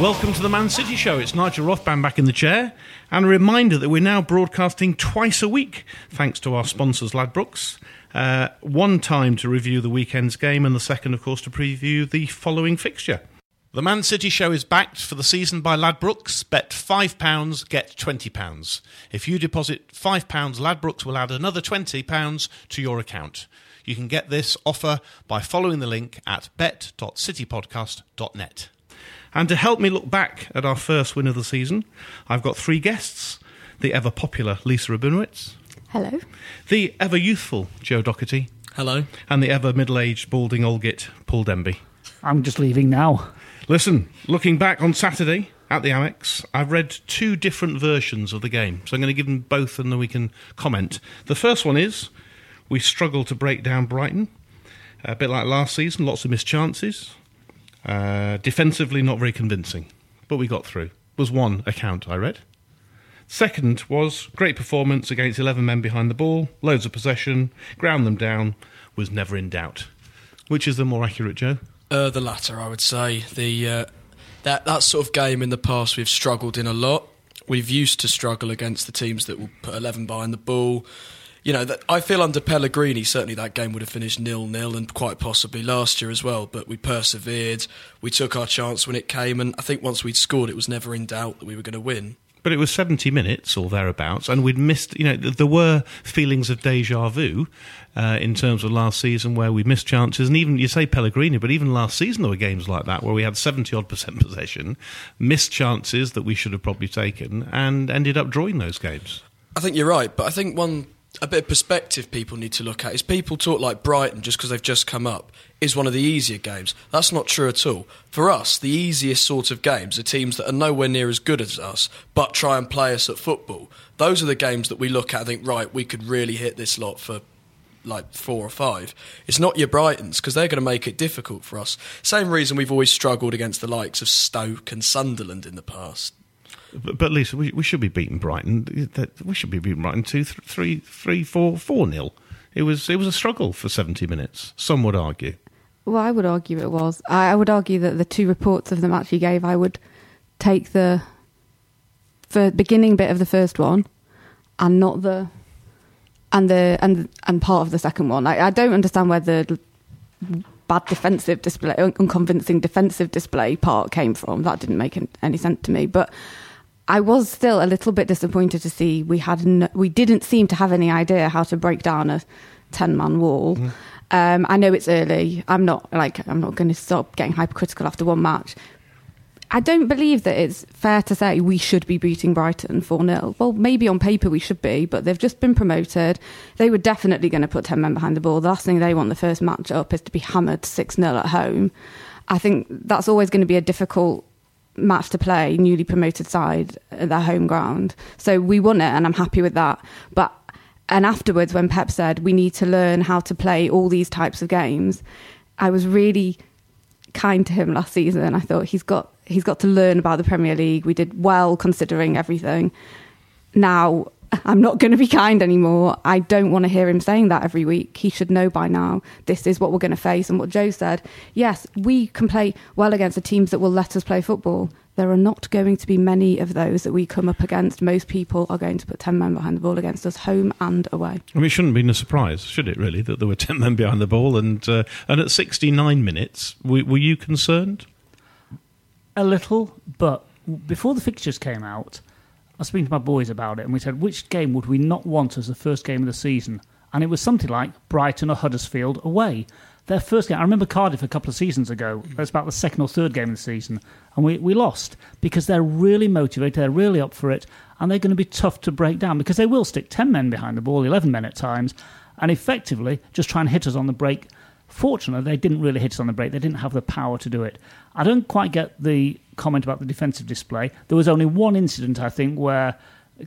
Welcome to the Man City Show. It's Nigel Rothband back in the chair, and a reminder that we're now broadcasting twice a week, thanks to our sponsors, Ladbrokes. Uh, one time to review the weekend's game, and the second, of course, to preview the following fixture. The Man City Show is backed for the season by Ladbrokes. Bet £5, get £20. If you deposit £5, Ladbrokes will add another £20 to your account. You can get this offer by following the link at bet.citypodcast.net. And to help me look back at our first win of the season, I've got three guests the ever popular Lisa Rabinowitz, Hello. the ever youthful Joe Doherty, Hello. and the ever middle aged balding old git Paul Demby. I'm just leaving now. Listen, looking back on Saturday at the Amex, I've read two different versions of the game, so I'm going to give them both and then we can comment. The first one is we struggled to break down Brighton, a bit like last season, lots of missed chances. Uh, defensively, not very convincing, but we got through. Was one account I read. Second was great performance against 11 men behind the ball, loads of possession, ground them down, was never in doubt. Which is the more accurate, Joe? Uh, the latter, I would say. The uh, that that sort of game in the past we've struggled in a lot. We've used to struggle against the teams that will put eleven behind the ball. You know, that I feel under Pellegrini, certainly that game would have finished nil nil, and quite possibly last year as well. But we persevered. We took our chance when it came, and I think once we'd scored, it was never in doubt that we were going to win. But it was 70 minutes or thereabouts, and we'd missed, you know, th- there were feelings of deja vu uh, in terms of last season where we missed chances. And even, you say Pellegrini, but even last season there were games like that where we had 70 odd percent possession, missed chances that we should have probably taken, and ended up drawing those games. I think you're right, but I think one a bit of perspective people need to look at is people talk like Brighton just because they've just come up is one of the easier games. That's not true at all. For us, the easiest sort of games are teams that are nowhere near as good as us but try and play us at football. Those are the games that we look at and think, right, we could really hit this lot for like four or five. It's not your Brightons because they're going to make it difficult for us. Same reason we've always struggled against the likes of Stoke and Sunderland in the past. But, but Lisa, we, we should be beating Brighton. We should be beating Brighton two, th- three, three, four, four nil. It was it was a struggle for seventy minutes. Some would argue. Well, I would argue it was. I, would argue that the two reports of the match you gave, I would take the beginning bit of the first one, and not the and the and and part of the second one. I, I don't understand where the bad defensive display, un- unconvincing defensive display part came from. That didn't make any sense to me. But I was still a little bit disappointed to see we had no, we didn't seem to have any idea how to break down a ten man wall. Mm. Um, I know it's early. I'm not like I'm not going to stop getting hypercritical after one match. I don't believe that it's fair to say we should be beating Brighton 4 0. Well, maybe on paper we should be, but they've just been promoted. They were definitely going to put 10 men behind the ball. The last thing they want the first match up is to be hammered 6 0 at home. I think that's always going to be a difficult match to play, newly promoted side at their home ground. So we won it, and I'm happy with that. But and afterwards, when Pep said we need to learn how to play all these types of games, I was really kind to him last season. I thought he's got he's got to learn about the Premier League. We did well considering everything. Now I'm not going to be kind anymore. I don't want to hear him saying that every week. He should know by now this is what we're going to face. And what Joe said, yes, we can play well against the teams that will let us play football. There are not going to be many of those that we come up against. Most people are going to put 10 men behind the ball against us, home and away. I mean, it shouldn't have been a surprise, should it, really, that there were 10 men behind the ball? And, uh, and at 69 minutes, were, were you concerned? A little, but before the fixtures came out, I was speaking to my boys about it, and we said, which game would we not want as the first game of the season? And it was something like Brighton or Huddersfield away. Their first game, I remember Cardiff a couple of seasons ago. That's about the second or third game of the season, and we, we lost because they're really motivated, they're really up for it, and they're going to be tough to break down because they will stick 10 men behind the ball, 11 men at times, and effectively just try and hit us on the break. Fortunately, they didn't really hit us on the break. They didn't have the power to do it. I don't quite get the comment about the defensive display. There was only one incident, I think, where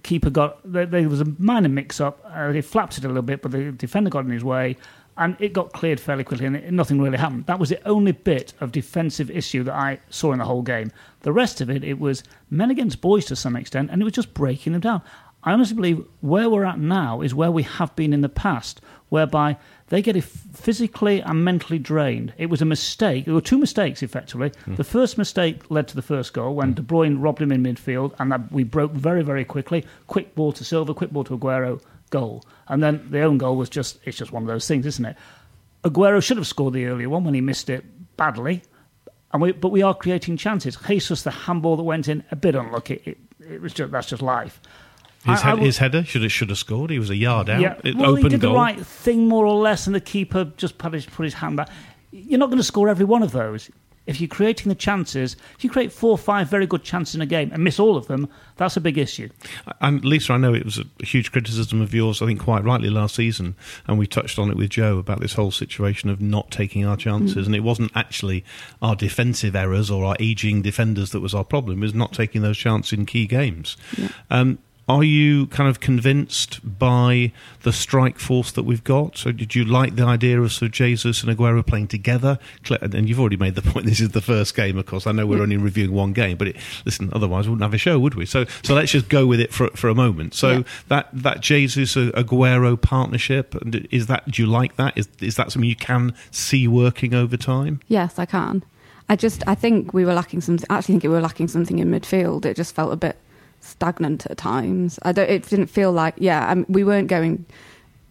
keeper got there, was a minor mix-up. Uh, they flapped it a little bit, but the defender got in his way, and it got cleared fairly quickly, and it, nothing really happened. That was the only bit of defensive issue that I saw in the whole game. The rest of it, it was men against boys to some extent, and it was just breaking them down. I honestly believe where we're at now is where we have been in the past, whereby they get physically and mentally drained. It was a mistake. There were two mistakes, effectively. Hmm. The first mistake led to the first goal when hmm. De Bruyne robbed him in midfield, and that we broke very, very quickly. Quick ball to Silva, quick ball to Aguero, goal. And then the own goal was just, it's just one of those things, isn't it? Aguero should have scored the earlier one when he missed it badly. And we, but we are creating chances. Jesus, the handball that went in, a bit unlucky. It, it was just that's just life. His, I- I would- his header should have, should have scored. He was a yard out. Yeah, It, well, he did goal. the right thing more or less, and the keeper just put his, put his hand back. You're not going to score every one of those. If you're creating the chances, if you create four or five very good chances in a game and miss all of them, that's a big issue. And Lisa, I know it was a huge criticism of yours, I think quite rightly last season, and we touched on it with Joe about this whole situation of not taking our chances. And it wasn't actually our defensive errors or our aging defenders that was our problem, it was not taking those chances in key games. Um, are you kind of convinced by the strike force that we've got? So, did you like the idea of sort of Jesus and Aguero playing together? And you've already made the point. This is the first game, of course. I know we're only reviewing one game, but it, listen, otherwise we wouldn't have a show, would we? So, so let's just go with it for for a moment. So Yeah. that that Jesus uh, Aguero partnership, is that? Do you like that? Is is that something you can see working over time? Yes, I can. I just, I think we were lacking something. I actually think we were lacking something in midfield. It just felt a bit stagnant at times. I don't. It didn't feel like. Yeah, um, we weren't going.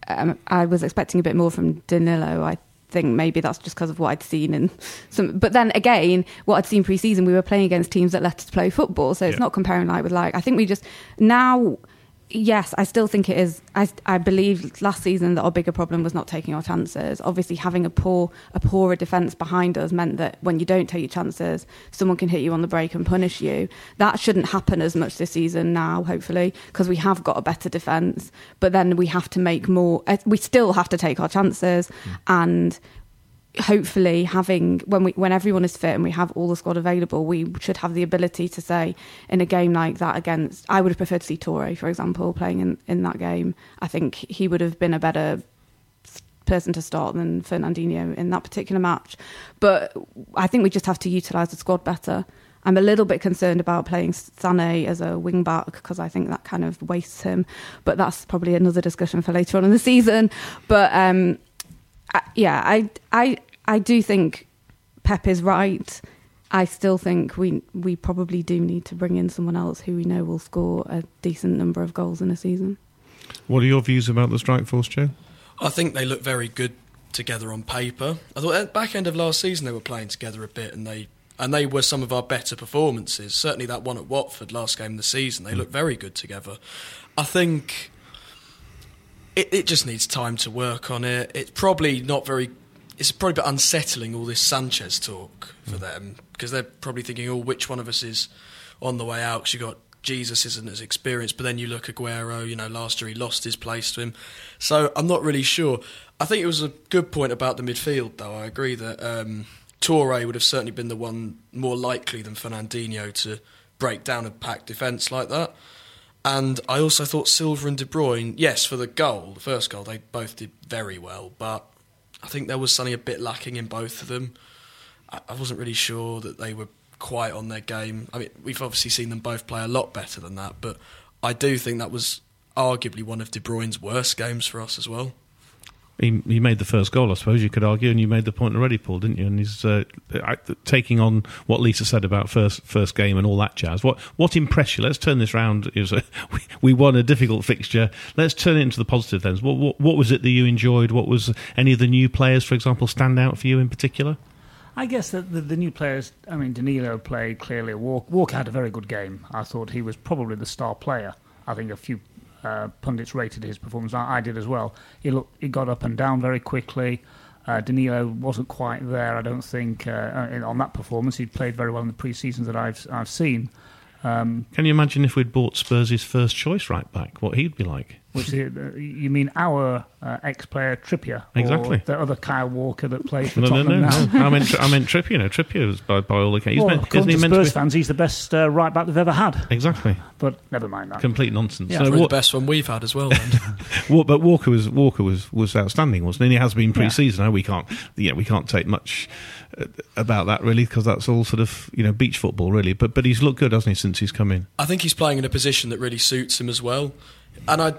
Um, I was expecting a bit more from Danilo. I think maybe that's just because of what I'd seen in some. But then again, what I'd seen pre-season, we were playing against teams that let us play football. So it's Yeah. not comparing like with like. I think we just now. Yes, I still think it is. I, I believe last season that our bigger problem was not taking our chances. Obviously, having a poor a poorer defence behind us meant that when you don't take your chances, someone can hit you on the break and punish you. That shouldn't happen as much this season now, hopefully, because we have got a better defence. But then we have to make more. uh, We still have to take our chances, and hopefully having when we when everyone is fit and we have all the squad available, we should have the ability to say in a game like that against. I would have preferred to see Touré, for example, playing in in that game. I think he would have been a better person to start than Fernandinho in that particular match. But I think we just have to utilise the squad better. I'm a little bit concerned about playing Sané as a wing back because I think that kind of wastes him. But that's probably another discussion for later on in the season. But um, I, yeah, I, I, I do think Pep is right. I still think we we probably do need to bring in someone else who we know will score a decent number of goals in a season. What are your views about the strike force, Joe? I think they look very good together on paper. I thought at the back end of last season they were playing together a bit, and they and they were some of our better performances. Certainly that one at Watford last game of the season, they hmm. looked very good together. I think it, it just needs time to work on it. It's probably not very. It's probably a bit unsettling all this Sanchez talk for them because they're probably thinking, "Oh, which one of us is on the way out?" Because you got Jesus isn't as experienced, but then you look at Aguero. You know, last year he lost his place to him, so I'm not really sure. I think it was a good point about the midfield, though. I agree that um, Touré would have certainly been the one more likely than Fernandinho to break down a packed defence like that. And I also thought Silva and De Bruyne, yes, for the goal, the first goal, they both did very well, but I think there was something a bit lacking in both of them. I wasn't really sure that they were quite on their game. I mean, we've obviously seen them both play a lot better than that, but I do think that was arguably one of De Bruyne's worst games for us as well. He, he made the first goal, I suppose you could argue, and you made the point already, Paul, didn't you? And he's uh, taking on what Lisa said about first first game and all that jazz. What what impressed you? Let's turn this round. Was a, we, we won a difficult fixture. Let's turn it into the positive then. What, what what was it that you enjoyed? What was any of the new players, for example, stand out for you in particular? I guess that the, the new players, I mean, Danilo played clearly. Walk, Walker had a very good game. I thought he was probably the star player. I think a few uh, pundits rated his performance. I, I did as well. He looked, he got up and down very quickly. Uh, Danilo wasn't quite there, I don't think, uh, in- on that performance. He played very well in the pre-seasons that I've I've seen. Um, Can you imagine if we'd bought Spurs' first choice right back? What he'd be like? Which is, uh, you mean our uh, ex-player Trippier, Exactly. or the other Kyle Walker that plays for No, no, Tottenham no, now? no. I meant I meant Trippier. No, know, Trippier was by, by all accounts. He's well, meant, according isn't he to Spurs to be, fans, he's the best uh, right back they've ever had. exactly But never mind that. complete nonsense. Yeah. So Probably what- the best one we've had as well. Then. But Walker was Walker was, was outstanding, wasn't he? And he has been pre-season. No, we can't, yeah, we can't take much uh, about that really because that's all sort of you know beach football really. But but he's looked good, hasn't he, since he's come in? I think he's playing in a position that really suits him as well. And I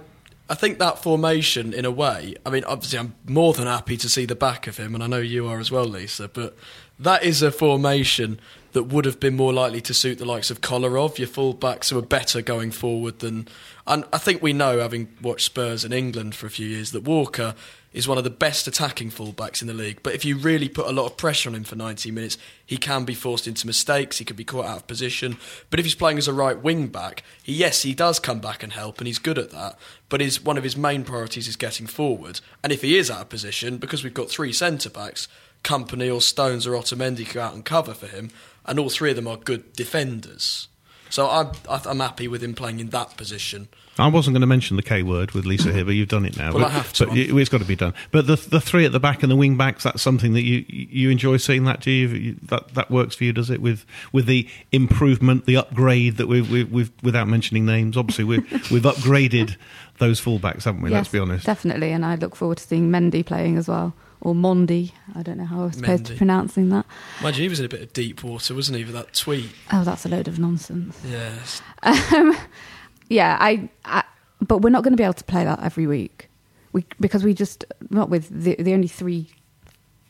I think that formation in a way, I mean obviously I'm more than happy to see the back of him and I know you are as well Lisa, but that is a formation that would have been more likely to suit the likes of Kolarov, your full-backs who are better going forward than and I think we know having watched Spurs in England for a few years that Walker is one of the best attacking fullbacks in the league. But if you really put a lot of pressure on him for 90 minutes, he can be forced into mistakes. He could be caught out of position. But if he's playing as a right wing back, he, yes, he does come back and help, and he's good at that. But his one of his main priorities is getting forward. And if he is out of position, because we've got three centre backs, Kompany or Stones or Otamendi go out and cover for him, and all three of them are good defenders. So I'm I'm happy with him playing in that position. I wasn't going to mention the K word with Lisa here, but you've done it now. Well, but, I have to. But it, it's got to be done. But the the three at the back and the wing backs, that's something that you you enjoy seeing that. Do you? You- That that works for you, does it? With with the improvement, the upgrade that we've we've, we've without mentioning names, obviously we've we've upgraded those fullbacks, haven't we? Let's be honest. Definitely, and I look forward to seeing Mendy playing as well, or Mondi. I don't know how I'm supposed to Mendy. pronouncing that. Imagine he was in a bit of deep water, wasn't he, with that tweet? Oh, that's a load of nonsense. Yes. Um, yeah, I, I. But we're not going to be able to play that every week, we because we just not with the the only three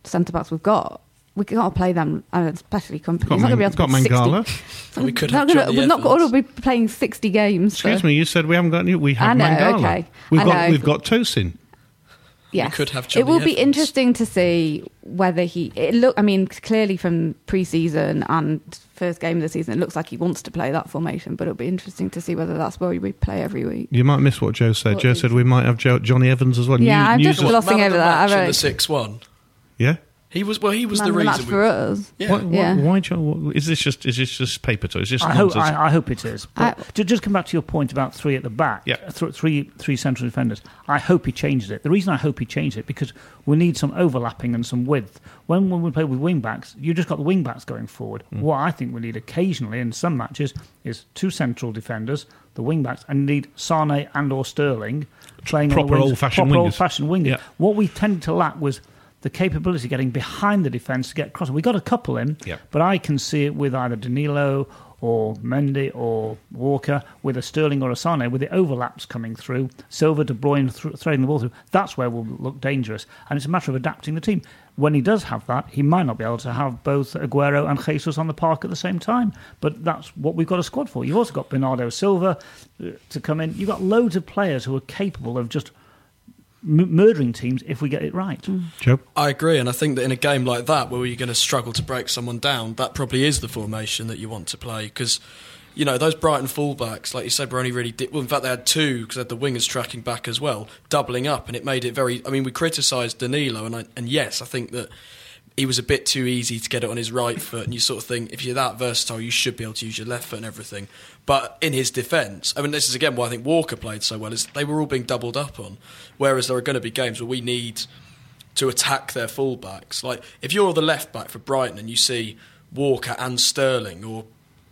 centre backs we've got. We can't play them, and especially Kompany. Got He's not going to be able to got play Mangala. 60. We could Not have gonna- We're not going to be playing sixty games. Excuse for- me, you said we haven't got any. We have I know, Mangala. okay. We've I got know. we've got Tosin. Yes. could have It Jonny will be Evans. interesting to see whether he. It look. I mean, clearly from pre-season and first game of the season, it looks like he wants to play that formation. But it'll be interesting to see whether that's where we play every week. You might miss what Joe said. What Joe is- said we might have jo- Jonny Evans as well. Yeah, New- I'm just was- glossing of over the that. match I in wrote- the six one. yeah. He was well. He was Man the of the match reason. for us. Yeah. Why, why, Yeah. why Joe? What, is this just is this just paper toys? Is this I hope. I, I hope it is. But I- to just come back to your point about three at the back, Yeah. th- three three central defenders. I hope he changes it. The reason I hope he changes it because we need some overlapping and some width. When when we play with wing backs, you just got the wing backs going forward. Mm. What I think we need occasionally in some matches is two central defenders, the wing backs, and need Sane and or Sterling playing on the Proper old-fashioned proper wingers. old-fashioned wingers. Yeah. What we tend to lack was. The capability of getting behind the defence to get across. We got a couple in, Yeah. but I can see it with either Danilo or Mendy or Walker with a Sterling or a Sane with the overlaps coming through, Silva, De Bruyne th- throwing the ball through. That's where we'll look dangerous. And it's a matter of adapting the team. When he does have that, he might not be able to have both Aguero and Jesus on the park at the same time. But that's what we've got a squad for. You've also got Bernardo Silva uh, to come in. You've got loads of players who are capable of just m- murdering teams if we get it right. Mm. Joe. I agree, and I think that in a game like that, where you're going to struggle to break someone down, that probably is the formation that you want to play because. You know those Brighton fullbacks, like you said, were only really di- well. In fact, they had two because they had the wingers tracking back as well, doubling up, and it made it very. I mean, we criticised Danilo, and I, and yes, I think that he was a bit too easy to get it on his right foot, and you sort of think if you're that versatile, you should be able to use your left foot and everything. But in his defence, I mean, this is again why I think Walker played so well is they were all being doubled up on, whereas there are going to be games where we need to attack their fullbacks. Like if you're the left back for Brighton and you see Walker and Sterling or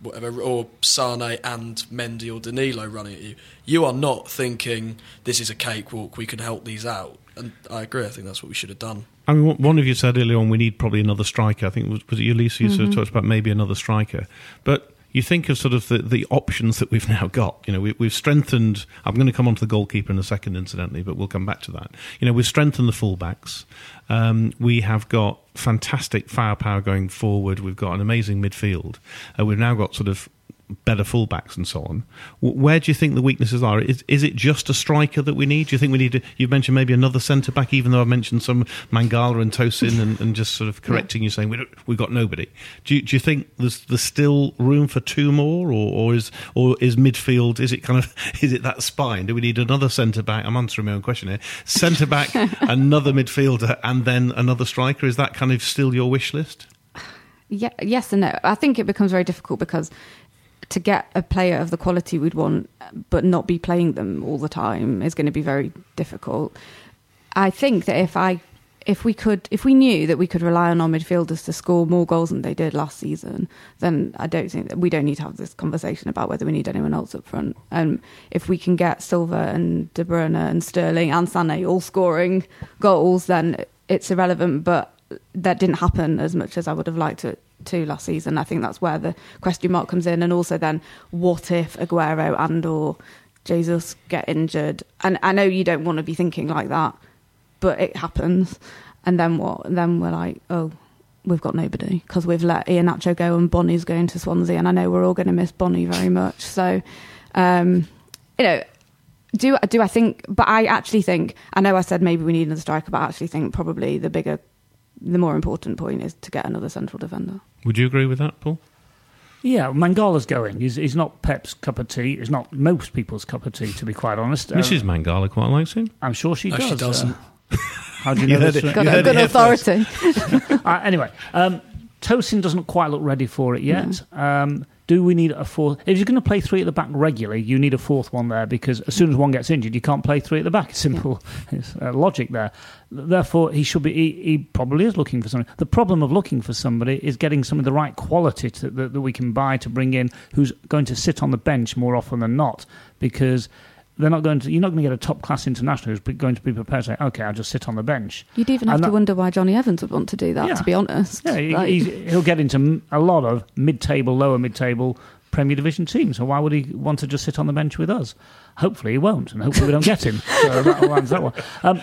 whatever, or Sane and Mendy or Danilo running at you, you are not thinking this is a cakewalk. We can help these out. And I agree. I think that's what we should have done. I mean, one- one of you said earlier on we need probably another striker. I think was, was it you, Lisa? You sort of talked about maybe another striker, but you think of sort of the, the options that we've now got. You know, we, we've strengthened. I'm going to come on to the goalkeeper in a second, incidentally, but we'll come back to that. You know, we've strengthened the fullbacks. Um, we have got fantastic firepower going forward. We've got an amazing midfield. Uh, we've now got sort of better fullbacks and so on. Where do you think the weaknesses are? Is, is it just a striker that we need? Do you think we need to, you've mentioned maybe another centre back, even though I've mentioned some Mangala and Tosin and, and just sort of correcting you saying we don't, we've got nobody. Do you, do you think there's, there's still room for two more or, or is, or is midfield, is it kind of, is it that spine? Do we need another centre back? I'm answering my own question here. Centre back, another midfielder and then another striker. Is that kind of still your wish list? Yeah, yes and no. I think it becomes very difficult because to get a player of the quality we'd want, but not be playing them all the time, is going to be very difficult. I think that if I, if we could, if we knew that we could rely on our midfielders to score more goals than they did last season, then I don't think that we don't need to have this conversation about whether we need anyone else up front. Um, if we can get Silva and De Bruyne and Sterling and Sané all scoring goals, then it's irrelevant. But that didn't happen as much as I would have liked it to last season. I think that's where the question mark comes in, and also then what if Aguero and or Jesus get injured? And I know you don't want to be thinking like that, but it happens. And then what? And then we're like, oh, we've got nobody because we've let Iheanacho go and Bony's going to Swansea, and I know we're all going to miss Bony very much. So, um, you know. Do do I think? But I actually think I know I said maybe we need another striker, but I actually think probably the bigger, the more important point is to get another central defender. Would you agree with that, Paul? Yeah, Mangala's going. He's, he's not Pep's cup of tea. He's not most people's cup of tea, to be quite honest. Uh, Mrs. Mangala quite likes him. I'm sure she No, does. she doesn't. Uh, how do you You know heard this? it. Got You a good it here first. authority. Uh, anyway, um, Tosin doesn't quite look ready for it yet. Um, do we need a fourth? If you're going to play three at the back regularly, you need a fourth one there because as soon as one gets injured, you can't play three at the back. It's simple it's, uh, logic there. Therefore, he should be. He, he probably is looking for somebody. The problem of looking for somebody is getting some of the right quality to, that, that we can buy to bring in, who's going to sit on the bench more often than not, because. They're not going to. You're not going to get a top class international who's going to be prepared to say, "Okay, I'll just sit on the bench." You'd even have And to that- wonder why Jonny Evans would want to do that. Yeah. To be honest, Yeah, he, Like- he'll get into a lot of mid-table, lower mid-table Premier Division teams. So why would he want to just sit on the bench with us? Hopefully he won't, and hopefully we don't get him. So that lands that one. Um,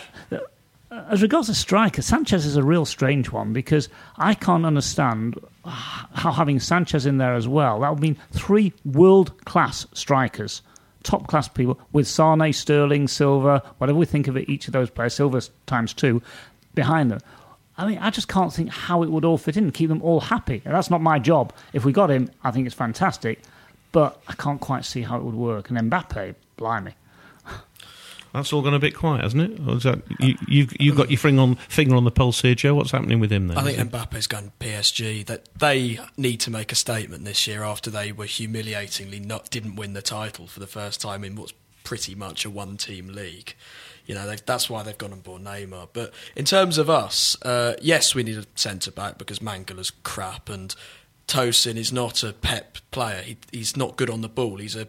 as regards to striker, Sanchez is a real strange one because I can't understand how having Sanchez in there as well. That would mean three world-class strikers. Top class people with Sane, Sterling, Silva, whatever we think of it, each of those players, Silva times two, behind them. I mean, I just can't think how it would all fit in keep them all happy. And that's not my job. If we got him, I think it's fantastic, but I can't quite see how it would work. And Mbappe, blimey. That's all gone a bit quiet, hasn't it? Or is that, you, you've, you've got your finger on, finger on the pulse here, Joe. What's happening with him then? I think Mbappe's going PSG. That they need to make a statement this year after they were humiliatingly not didn't win the title for the first time in what's pretty much a one-team league. You know that's why they've gone and bought Neymar. But in terms of us, uh, yes, we need a centre back because Mangala's crap and Tosin is not a Pep player. He, he's not good on the ball. He's a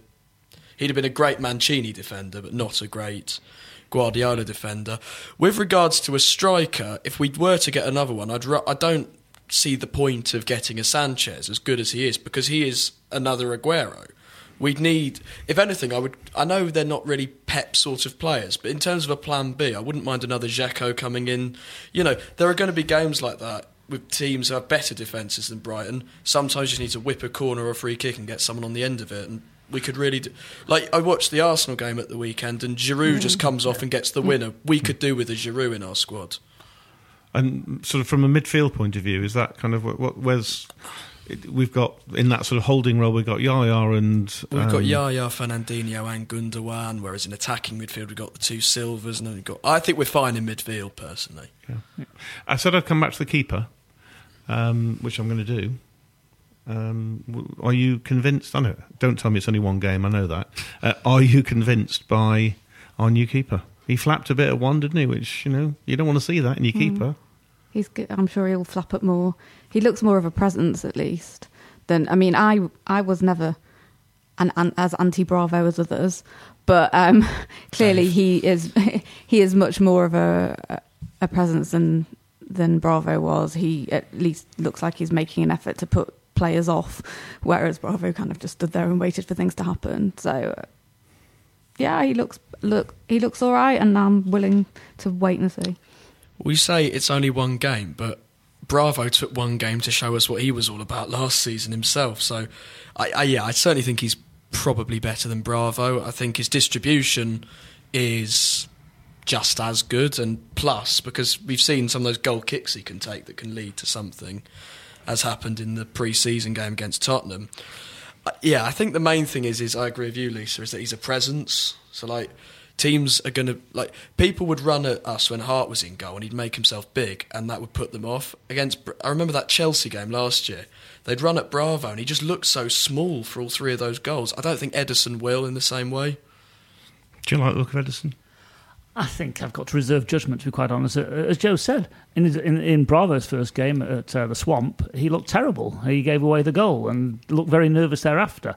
He'd have been a great Mancini defender, but not a great Guardiola defender. With regards to a striker, if we were to get another one, I'd I don't see the point of getting a Sanchez as good as he is because he is another Aguero. We'd need, if anything, I would. I know they're not really Pep sort of players, but in terms of a plan B, I wouldn't mind another Dzeko coming in. You know, there are going to be games like that with teams who have better defences than Brighton. Sometimes you just need to whip a corner or a free kick and get someone on the end of it. And we could really, do, like I watched the Arsenal game at the weekend, and Giroud just comes off and gets the winner. We could do with a Giroud in our squad. And sort of from a midfield point of view, is that kind of what, what where's we've got in that sort of holding role? We've got Yaya and We've got um, Yaya, Fernandinho, and Gundogan. Whereas in attacking midfield, we've got the two Silvers, and then we've got. I think we're fine in midfield, personally. I said I'd come back to the keeper, um, which I'm going to do. Um, are you convinced? I know. Don't tell me it's only one game. I know that. Uh, are you convinced by our new keeper? He flapped a bit at one, didn't he? Which you know you don't want to see that in your keeper. He's. Good. I'm sure he'll flap it more. He looks more of a presence, at least. Than I mean, I I was never an, an as anti Bravo as others, but um, clearly he is he is much more of a a presence than than Bravo was. He at least looks like he's making an effort to put players off, whereas Bravo kind of just stood there and waited for things to happen. So. Yeah, he looks look he looks all right, and I'm willing to wait and see. We say it's only one game, but Bravo took one game to show us what he was all about last season himself. So, I, I, yeah, I certainly think he's probably better than Bravo. I think his distribution is just as good, and plus because we've seen some of those goal kicks he can take that can lead to something, as happened in the pre-season game against Tottenham. Uh, Yeah, I think the main thing is is I agree with you, Lisa, is that he's a presence. So like teams are going to like people would run at us when Hart was in goal and he'd make himself big and that would put them off against I remember that Chelsea game last year they'd run at Bravo and he just looked so small for all three of those goals I don't think Ederson will in the same way Do you like the look of Ederson? I think I've got to reserve judgment, to be quite honest. Uh, As Joe said, in, in, in Bravo's first game at uh, the Swamp, he looked terrible. He gave away the goal and looked very nervous thereafter.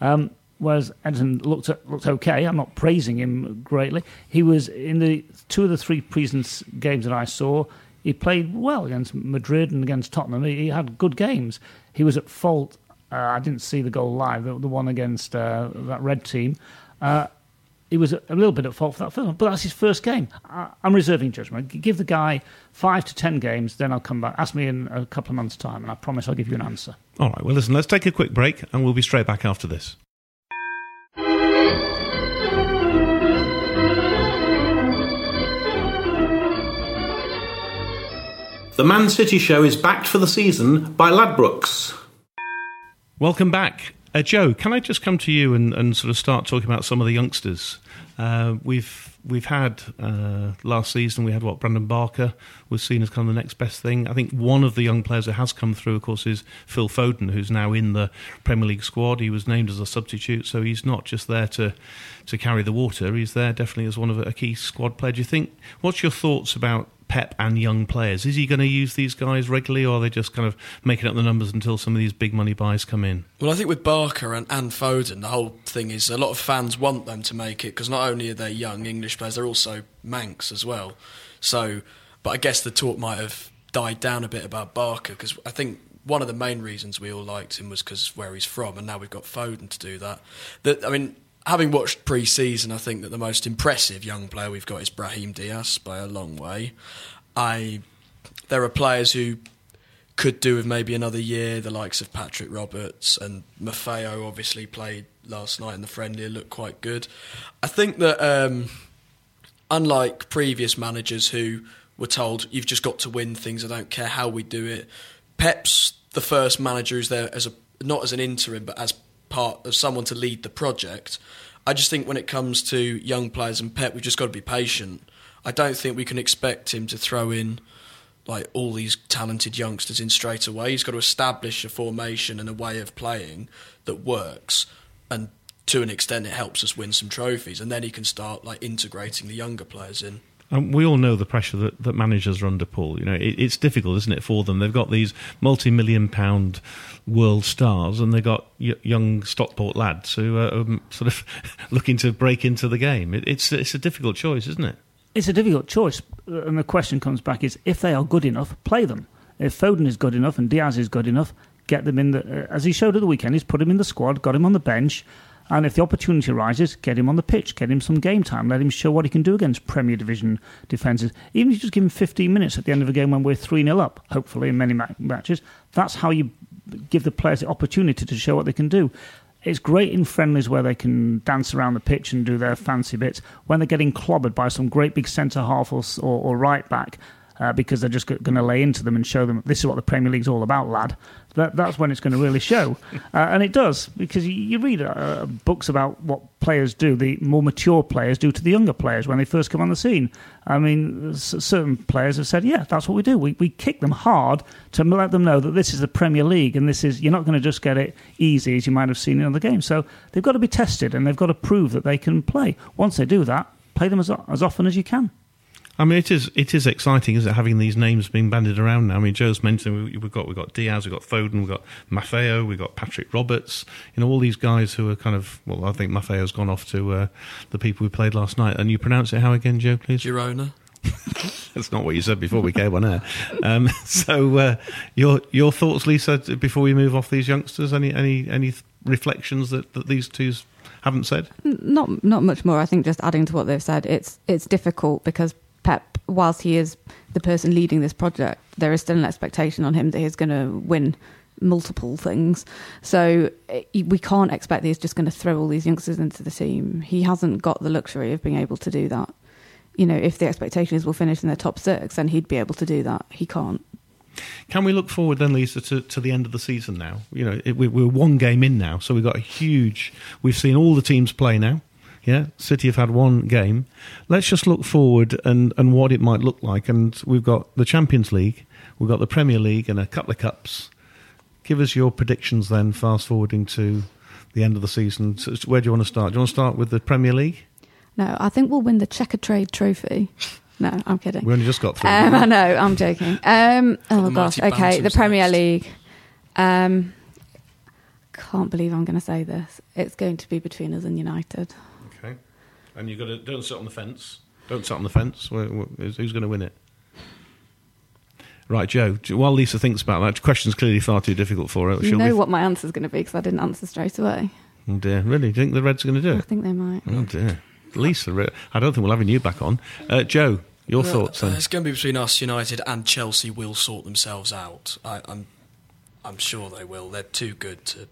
Um, whereas Ederson looked looked okay. I'm not praising him greatly. He was in the two of the three preseason games that I saw. He played well against Madrid and against Tottenham. He, he had good games. He was at fault. Uh, I didn't see the goal live, the, the one against uh, that red team. Uh, he was a little bit at fault for that film, but that's his first game. I, I'm reserving judgment. Give the guy five to ten games, then I'll come back. Ask me in a couple of months' time, and I promise I'll give you an answer. All right. Well, listen. Let's take a quick break, and we'll be straight back after this. The Man City Show is backed for the season by Ladbrokes. Welcome back. Uh, Joe, can I just come to you and, and sort of start talking about some of the youngsters? Uh, we've we've had uh, last season we had what Brandon Barker was seen as kind of the next best thing. I think one of the young players that has come through, of course, is Phil Foden, who's now in the Premier League squad. He was named as a substitute, so he's not just there to to carry the water. He's there definitely as one of a, key squad player. Do you think? What's your thoughts about Pep and young players? Is he going to use these guys regularly, or are they just kind of making up the numbers until some of these big money buys come in? Well, I think with Barker and, and Foden, the whole thing is a lot of fans want them to make it because not only are they young English players, they're also Manx as well. So, but I guess the talk might have died down a bit about Barker because I think one of the main reasons we all liked him was because where he's from, and now we've got Foden to do that. That I mean, having watched pre-season, I think that the most impressive young player we've got is Brahim Diaz by a long way. I there are players who could do with maybe another year, the likes of Patrick Roberts and Maffeo obviously played last night in the friendly and looked quite good. I think that um, unlike previous managers who were told you've just got to win things, I don't care how we do it. Pep's the first manager who's there as a not as an interim but as part of someone to lead the project. I just think when it comes to young players and Pep, we've just got to be patient. I don't think we can expect him to throw in like all these talented youngsters in straight away. He's got to establish a formation and a way of playing that works, and to an extent, it helps us win some trophies. And then he can start like integrating the younger players in. Um, we all know the pressure that, that managers are under, Paul. You know, it, it's difficult, isn't it, for them? They've got these multi-million pound world stars, and they've got y- young Stockport lads who are um, sort of looking to break into the game. It, it's it's a difficult choice, isn't it? It's a difficult choice, uh, and the question comes back: is if they are good enough, play them. If Foden is good enough and Diaz is good enough, get them in the. Uh, as he showed at the weekend, he's put him in the squad, got him on the bench, and if the opportunity arises, get him on the pitch, get him some game time, let him show what he can do against Premier Division defences. Even if you just give him 15 minutes at the end of a game when we're 3 0 up, hopefully in many ma- matches, that's how you give the players the opportunity to show what they can do. It's great in friendlies where they can dance around the pitch and do their fancy bits. When they're getting clobbered by some great big centre half or, or, or right back, uh, because they're just going to lay into them and show them this is what the Premier League's all about, lad. That, that's when it's going to really show, uh, and it does because you, you read uh, books about what players do, the more mature players do to the younger players when they first come on the scene. I mean, s- certain players have said, "Yeah, that's what we do. We we kick them hard to let them know that this is the Premier League, and this is you're not going to just get it easy as you might have seen in other games. So they've got to be tested, and they've got to prove that they can play. Once they do that, play them as, as often as you can. I mean, it is it is exciting, isn't it? Having these names being bandied around now. I mean, Joe's mentioned we- we've got we've got Diaz, we've got Foden, we've got Maffeo, we've got Patrick Roberts. You know, all these guys who are kind of well, I think Maffeo's gone off to uh, the people we played last night. And you pronounce it how again, Joe? Please. Girona. That's not what you said before we came on air. Um, so, uh, your your thoughts, Lisa, before we move off these youngsters? Any any any reflections that, that these two haven't said? Not not much more. I think just adding to what they've said, it's it's difficult because Pep, whilst he is the person leading this project, there is still an expectation on him that he's going to win multiple things. So eh, we can't expect that he's just going to throw all these youngsters into the team. He hasn't got the luxury of being able to do that. You know, if the expectation is we'll finish in the top six, then he'd be able to do that. He can't. Can we look forward then, Lisa, to, to the end of the season now? You know, it, we, we're one game in now, so we've got a huge. We've seen all the teams play now. Yeah, City have had one game. Let's just look forward and, and what it might look like. And we've got the Champions League, we've got the Premier League, and a couple of cups. Give us your predictions then, fast forwarding to the end of the season. So where do you want to start? Do you want to start with the Premier League? No, I think we'll win the Checkatrade Trophy. No, I'm kidding. We only just got through. Um, I know, I'm joking. Um, oh the gosh, okay, the Premier next. League. Um, can't believe I'm going to say this. It's going to be between us and United. Okay. And you've got to don't sit on the fence. Don't sit on the fence. Where- where- Who's who's going to win it? Right, Joe. While Lisa thinks about that, the question's clearly far too difficult for her. You know be- what my answer's going to be because I didn't answer straight away. Oh dear, really? Do you think the Reds are going to do it? I think they might. Oh dear, Lisa. re- I don't think we'll have you back on. Uh, Joe, your thoughts Uh, then? it's going to be between us, United, and Chelsea. Will sort themselves out. I, I'm, I'm sure they will. They're too good to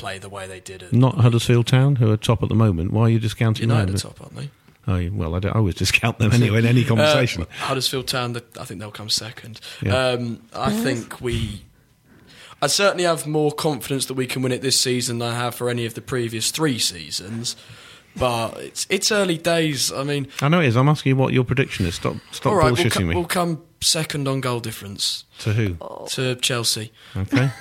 play the way they did. At Not Huddersfield Town, who are top at the moment. Why are you discounting United them? top, aren't they? Oh, well, I, don't, I always discount them anyway in any conversation. Uh, Huddersfield Town, I think they'll come second. Yeah. Um, I think we. I certainly have more confidence that we can win it this season than I have for any of the previous three seasons. But it's it's early days. I mean, I know it is. I'm asking you what your prediction is. Stop, stop all right, we'll, bullshitting co- me. we'll come second on goal difference to who? to Chelsea. Okay.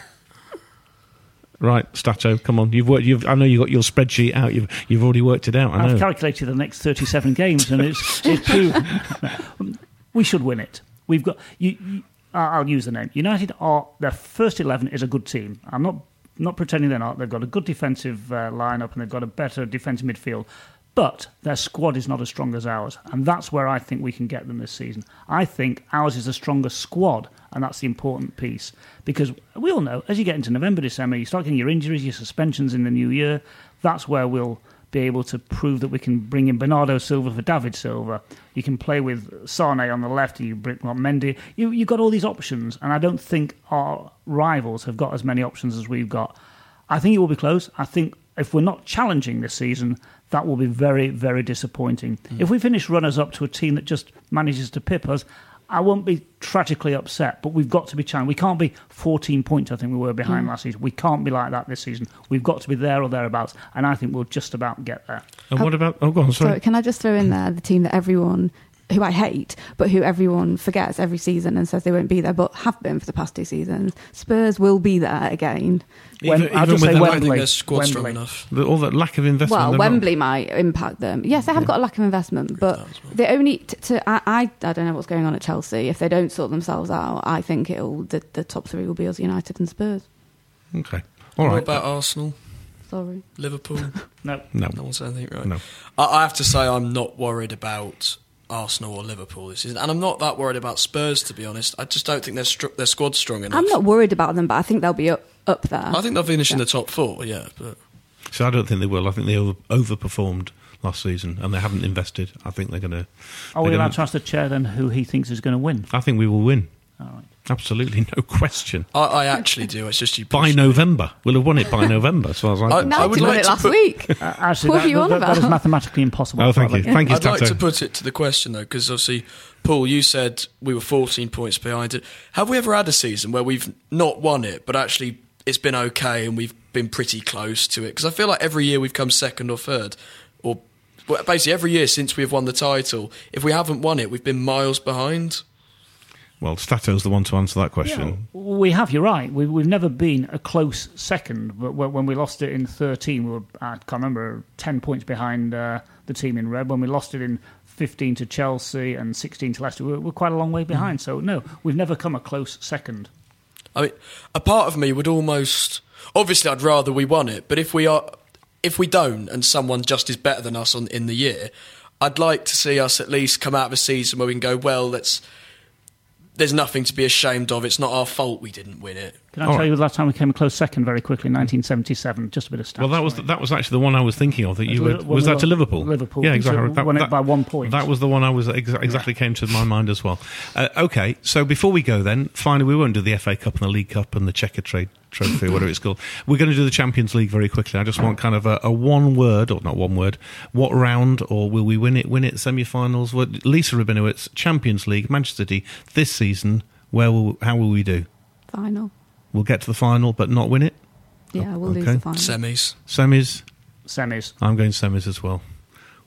right, Stato, come on. You've worked. You've. I know you got your spreadsheet out. You've. You've already worked it out. I I've calculated the next 37 games, and it's, it's we should win it. We've got. You, you, I'll use the name. United are their first 11 is a good team. I'm not not pretending they're not. They've got a good defensive uh, lineup and they've got a better defensive midfield. But their squad is not as strong as ours, and that's where I think we can get them this season. I think ours is a stronger squad, and that's the important piece because we all know as you get into November, December, you start getting your injuries, your suspensions in the new year. That's where we'll be able to prove that we can bring in Bernardo Silva for David Silva. You can play with Sane on the left, and you bring on Mendy. You, you've got all these options, and I don't think our rivals have got as many options as we've got. I think it will be close. I think if we're not challenging this season, that will be very, very disappointing. Hmm. If we finish runners up to a team that just manages to pip us, I won't be tragically upset, but we've got to be challenged. We can't be 14 points, I think we were behind hmm. last season. We can't be like that this season. We've got to be there or thereabouts, and I think we'll just about get there. and oh. what about? Oh, go on. Sorry. So can I just throw in there the team that everyone who I hate, but who everyone forgets every season and says they won't be there, but have been for the past two seasons. Spurs will be there again. When- Even- I'll even just with say the- I don't Wembley. think their squad's strong Wembley. enough. The- all that lack of investment. Well, they're not- Wembley might impact them. Yes, they have got a lack of investment, but they only t- to I, I I don't know what's going on at Chelsea. If they don't sort themselves out, I think it'll the, the top three will be us, United and Spurs. Okay. All what right. about Arsenal, Sorry. Liverpool? No. no. no one said anything right. No. I, I have to say I'm not worried about Arsenal or Liverpool this season, and I'm not that worried about Spurs to be honest. I just don't think their str- their squad's strong enough. I'm not worried about them, but I think they'll be up up there. I think they'll finish in the top four. Yeah, but So I don't think they will. I think they over, overperformed last season, and they haven't invested. I think they're going to. Are we allowed to ask the chair then who he thinks is going to win? I think we will win. All right. Absolutely, no question. I, I actually do. It's just you By push- November, we'll have won it by November. As far as I'm I- concerned. I would won like it to last put- week. Uh, actually, What that, are you on that- that is mathematically impossible. Oh, thank you. Thank you, I'd like to put it to the question though, because obviously, Paul, you said we were 14 points behind it. Have we ever had a season where we've not won it, but actually it's been okay and we've been pretty close to it? Because I feel like every year we've come second or third, or basically every year since we've won the title, if we haven't won it, we've been miles behind. Well, Stato's the one to answer that question. We have, you're right. We, we've never been a close second, but when when we lost it in 13, we were, I can't remember, 10 points behind uh, the team in red. When we lost it in 15 to Chelsea and 16 to Leicester, we're, we're quite a long way behind. So, no, we've never come a close second. I mean, a part of me would almost. Obviously, I'd rather we won it, but if we are, if we don't, and someone just is better than us on in the year, I'd like to see us at least come out of a season where we can go, well, let's. There's nothing to be ashamed of. It's not our fault we didn't win it. Can I All tell right. you the last time we came a close second very quickly? 1977. Just a bit of stats. Well, that was for you. that was actually the one I was thinking of. That you were, was that to Liverpool? Liverpool. Yeah, So exactly. we won it by one point. That was the one I was exa- exactly came to my mind as well. Uh, okay, so before we go, then finally, we won't do the FA Cup and the League Cup and the Checkatrade Trophy, whatever it's called. We're going to do the Champions League very quickly. I just want kind of a, a one word, or not one word. What round, or will we win it? Win it? Semi-finals? What? Lisa Rabinowitz, Champions League, Manchester City this season. Where will? How will we do? Final. We'll get to the final, but not win it. Yeah, we'll lose okay. the final. Semis. Semis. Semis. I'm going semis as well.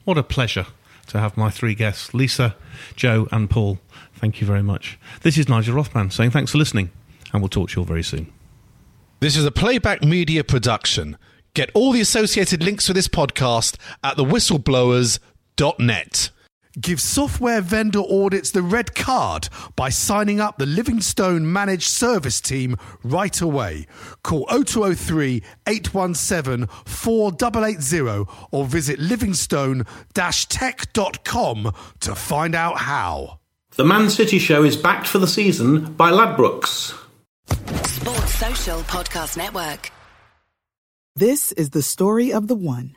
What a pleasure to have my three guests, Lisa, Joe, and Paul. Thank you very much. This is Nigel Rothband saying thanks for listening, and we'll talk to you all very soon. This is a playback media production. Get all the associated links for this podcast at thewhistleblowers.net. Give software vendor audits the red card by signing up the Livingstone Managed Service Team right away. Call 0203 817 4880 or visit livingstone tech.com to find out how. The Man City Show is backed for the season by Ladbrokes. Sports Social Podcast Network. This is the story of the one.